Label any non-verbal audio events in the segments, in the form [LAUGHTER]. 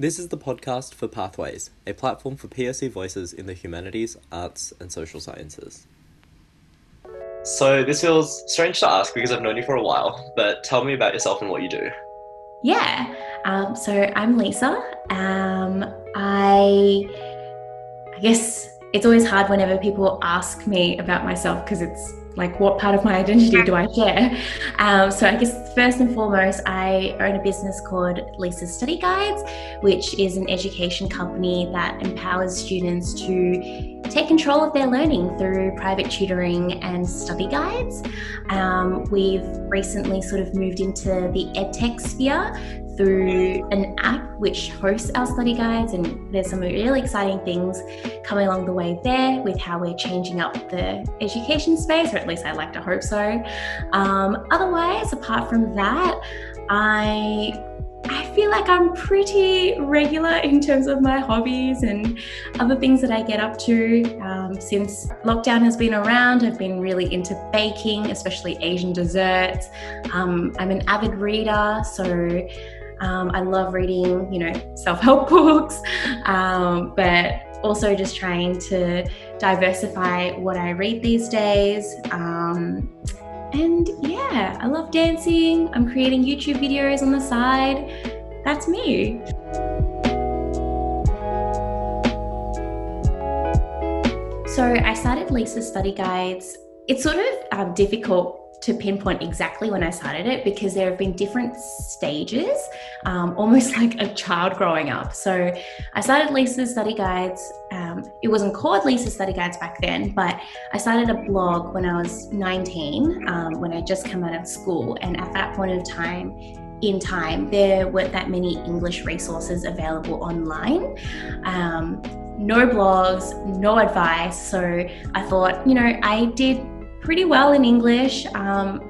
This is the podcast for Pathways, a platform for POC voices in the humanities, arts, and social sciences. So, this feels strange to ask because I've known you for a while, but tell me about yourself and what you do. Yeah, um, so I'm Lisa. Um, I, I guess it's always hard whenever people ask me about myself because it's like what part of my identity do I share? Um, so I guess first and foremost, I own a business called Lisa's Study Guides, which is an education company that empowers students to take control of their learning through private tutoring and study guides. Um, we've recently sort of moved into the edtech sphere through an app which hosts our study guides, and there's some really exciting things coming along the way there with how we're changing up the education space, or at least I like to hope so. Um, otherwise, apart from that, I I feel like I'm pretty regular in terms of my hobbies and other things that I get up to. Um, since lockdown has been around, I've been really into baking, especially Asian desserts. Um, I'm an avid reader, so um, I love reading, you know, self help [LAUGHS] books, um, but also just trying to diversify what I read these days. Um, and yeah, I love dancing. I'm creating YouTube videos on the side. That's me. So I started Lisa's study guides. It's sort of um, difficult to pinpoint exactly when I started it because there have been different stages, um, [LAUGHS] almost like a child growing up. So I started Lisa's Study Guides. Um, it wasn't called Lisa's Study Guides back then, but I started a blog when I was 19, um, when I just come out of school. And at that point of time, in time, there weren't that many English resources available online. Um, no blogs, no advice. So I thought, you know, I did pretty well in English. Um,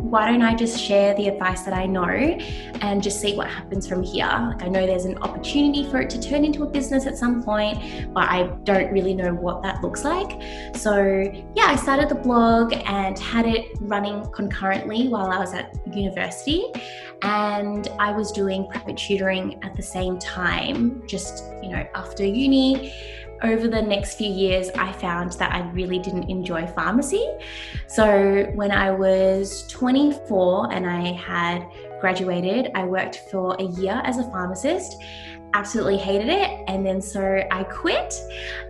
why don't I just share the advice that I know and just see what happens from here? Like, I know there's an opportunity for it to turn into a business at some point, but I don't really know what that looks like. So, yeah, I started the blog and had it running concurrently while I was at university. And I was doing private tutoring at the same time, just, you know, after uni over the next few years, I found that I really didn't enjoy pharmacy. So when I was 24 and I had graduated, I worked for a year as a pharmacist. Absolutely hated it. And then so I quit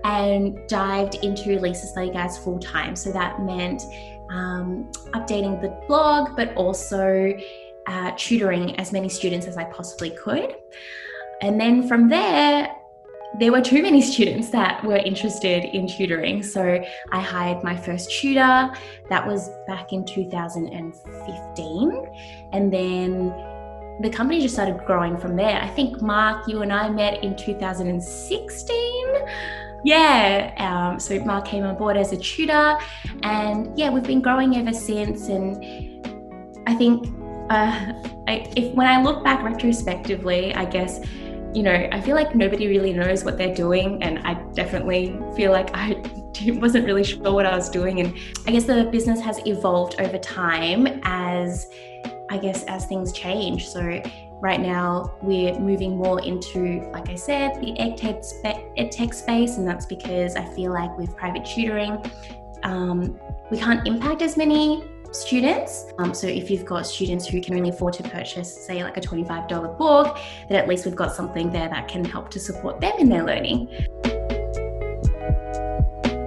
and dived into Lisa Study Guides full time. So that meant um, updating the blog, but also uh, tutoring as many students as I possibly could. And then from there, there were too many students that were interested in tutoring. So I hired my first tutor. That was back in 2015. And then the company just started growing from there. I think, Mark, you and I met in 2016. Yeah, um, so Mark came on board as a tutor, and yeah, we've been growing ever since. And I think uh, I, if when I look back retrospectively, I guess you know, I feel like nobody really knows what they're doing, and I definitely feel like I [LAUGHS] wasn't really sure what I was doing. And I guess the business has evolved over time as, I guess, as things change. So right now we're moving more into, like I said, the edtech, edtech space, and that's because I feel like with private tutoring, um, we can't impact as many students. Um, so if you've got students who can only afford to purchase, say, like a $25 book, then at least we've got something there that can help to support them in their learning.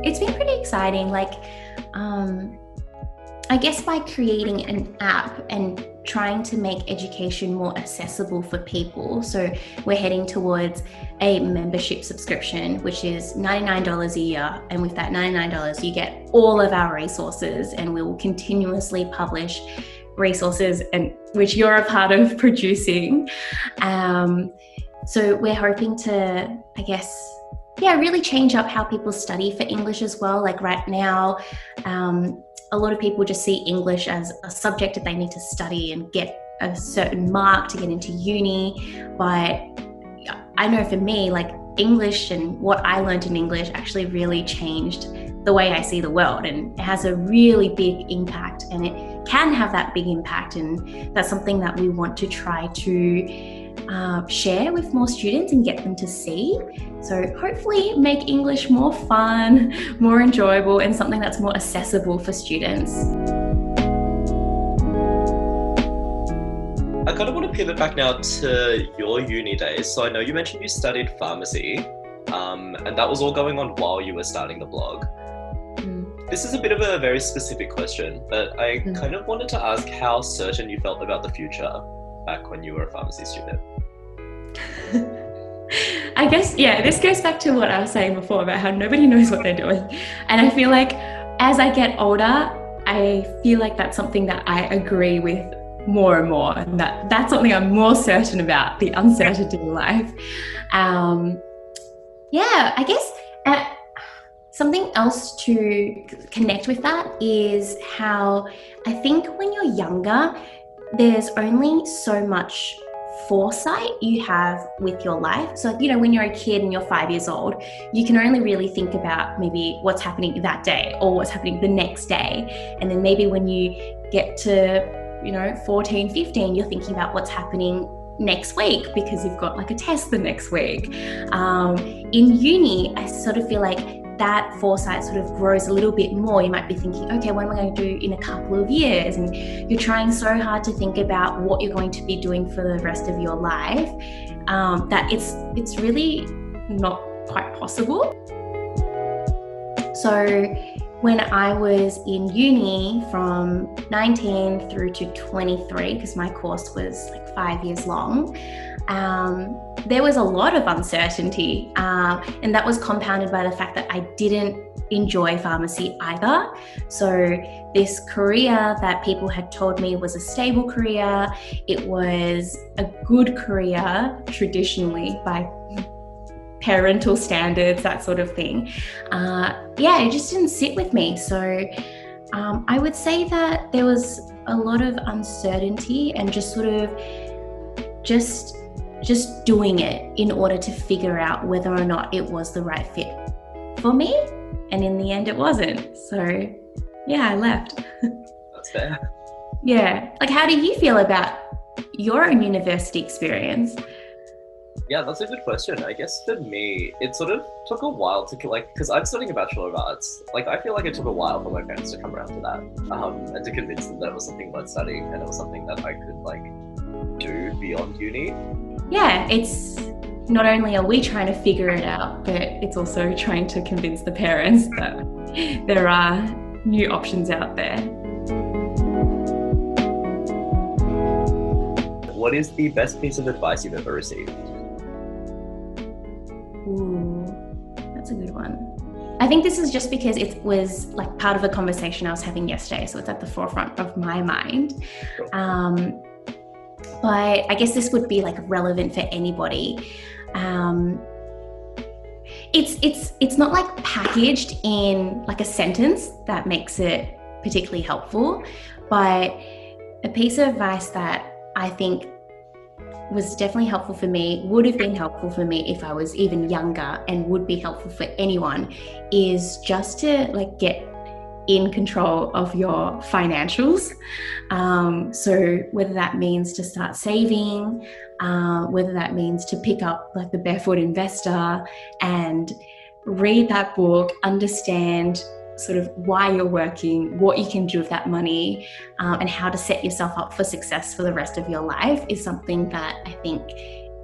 It's been pretty exciting. Like, um, I guess by creating an app and trying to make education more accessible for people. So we're heading towards a membership subscription, which is $99 a year. And with that $99, you get all of our resources, and we will continuously publish resources and which you're a part of [LAUGHS] producing. Um, so we're hoping to, I guess, yeah, really change up how people study for English as well. Like right now, um, a lot of people just see English as a subject that they need to study and get a certain mark to get into uni. But I know for me, like English and what I learned in English actually really changed the way I see the world. And it has a really big impact and it can have that big impact. And that's something that we want to try to uh, share with more students and get them to see. So, hopefully, make English more fun, [LAUGHS] more enjoyable, and something that's more accessible for students. I kind of want to pivot back now to your uni days. So, I know you mentioned you studied pharmacy, um, and that was all going on while you were starting the blog. Mm. This is a bit of a very specific question, but I mm. kind of wanted to ask how certain you felt about the future back when you were a pharmacy student. [LAUGHS] I guess, yeah, this goes back to what I was saying before about how nobody [LAUGHS] knows what they're doing. And I feel like as I get older, I feel like that's something that I agree with more and more. And that that's something I'm more certain about the uncertainty in life. Um, yeah, I guess uh, something else to connect with that is how I think when you're younger, there's only so much foresight you have with your life. So, you know, when you're a kid and you're five years old, you can only really think about maybe what's happening that day or what's happening the next day. And then maybe when you get to, you know, 14, 15, you're thinking about what's happening next week because you've got like a test the next week. Um, in uni, I sort of feel like that foresight sort of grows a little bit more, you might be thinking, okay, what am I going to do in a couple of years? And you're trying so hard to think about what you're going to be doing for the rest of your life um, that it's it's really not quite possible. So when I was in uni from 19 through to 23, because my course was like five years long, um, there was a lot of uncertainty, uh, and that was compounded by the fact that I didn't enjoy pharmacy either. So, this career that people had told me was a stable career, it was a good career traditionally by parental standards, that sort of thing. Uh, yeah, it just didn't sit with me. So, um, I would say that there was a lot of uncertainty and just sort of just just doing it in order to figure out whether or not it was the right fit for me. And in the end, it wasn't. So, yeah, I left. That's fair. yeah. Like, how do you feel about your own university experience? Yeah, that's a good question. I guess for me, it sort of took a while to like because I'm studying a bachelor of arts. Like I feel like it took a while for my parents to come around to that, um, and to convince them that it was something worth studying and it was something that I could like do beyond uni yeah, it's not only are we trying to figure it out, but it's also trying to convince the parents that there are new options out there. What is the best piece of advice you've ever received? I think this is just because it was like part of a conversation I was having yesterday, so it's at the forefront of my mind. Um, but I guess this would be like relevant for anybody. Um, it's it's it's not like packaged in like a sentence that makes it particularly helpful, but a piece of advice that I think was definitely helpful for me, would have been helpful for me if I was even younger, and would be helpful for anyone, is just to like get in control of your financials. Um, so, whether that means to start saving, uh, whether that means to pick up like the Barefoot Investor and read that book, understand sort of why you're working, what you can do with that money, um, and how to set yourself up for success for the rest of your life is something that I think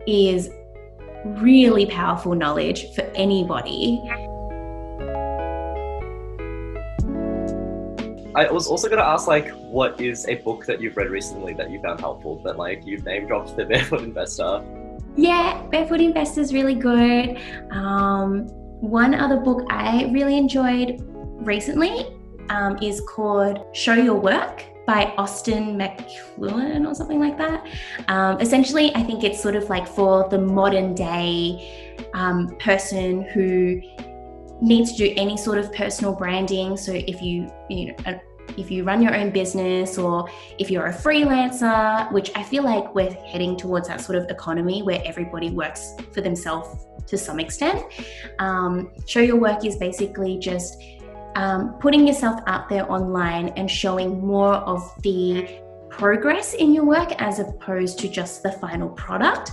is really powerful knowledge for anybody. I was also going to ask, like, what is a book that you've read recently that you found helpful? But like, you've name dropped the [LAUGHS] Barefoot Investor. Yeah, Barefoot Investor is really good. Um, one other book I really enjoyed recently um, is called Show Your Work by Austin McLuhan or something like that. Um, essentially, I think it's sort of like for the modern day um, person who needs to do any sort of personal branding. So if you, you know, if you run your own business or if you're a freelancer, which I feel like we're heading towards that sort of economy where everybody works for themselves to some extent. Um, show your work is basically just um, putting yourself out there online and showing more of the progress in your work as opposed to just the final product.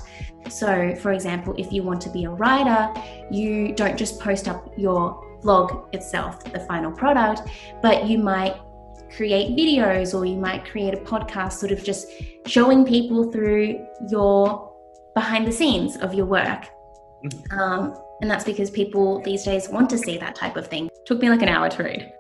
So, for example, if you want to be a writer, you don't just post up your blog itself, the final product, but you might create videos or you might create a podcast, sort of just showing people through your behind the scenes of your work. Mm-hmm. Um, and that's because people these days want to see that type of thing. Took me like an hour to read.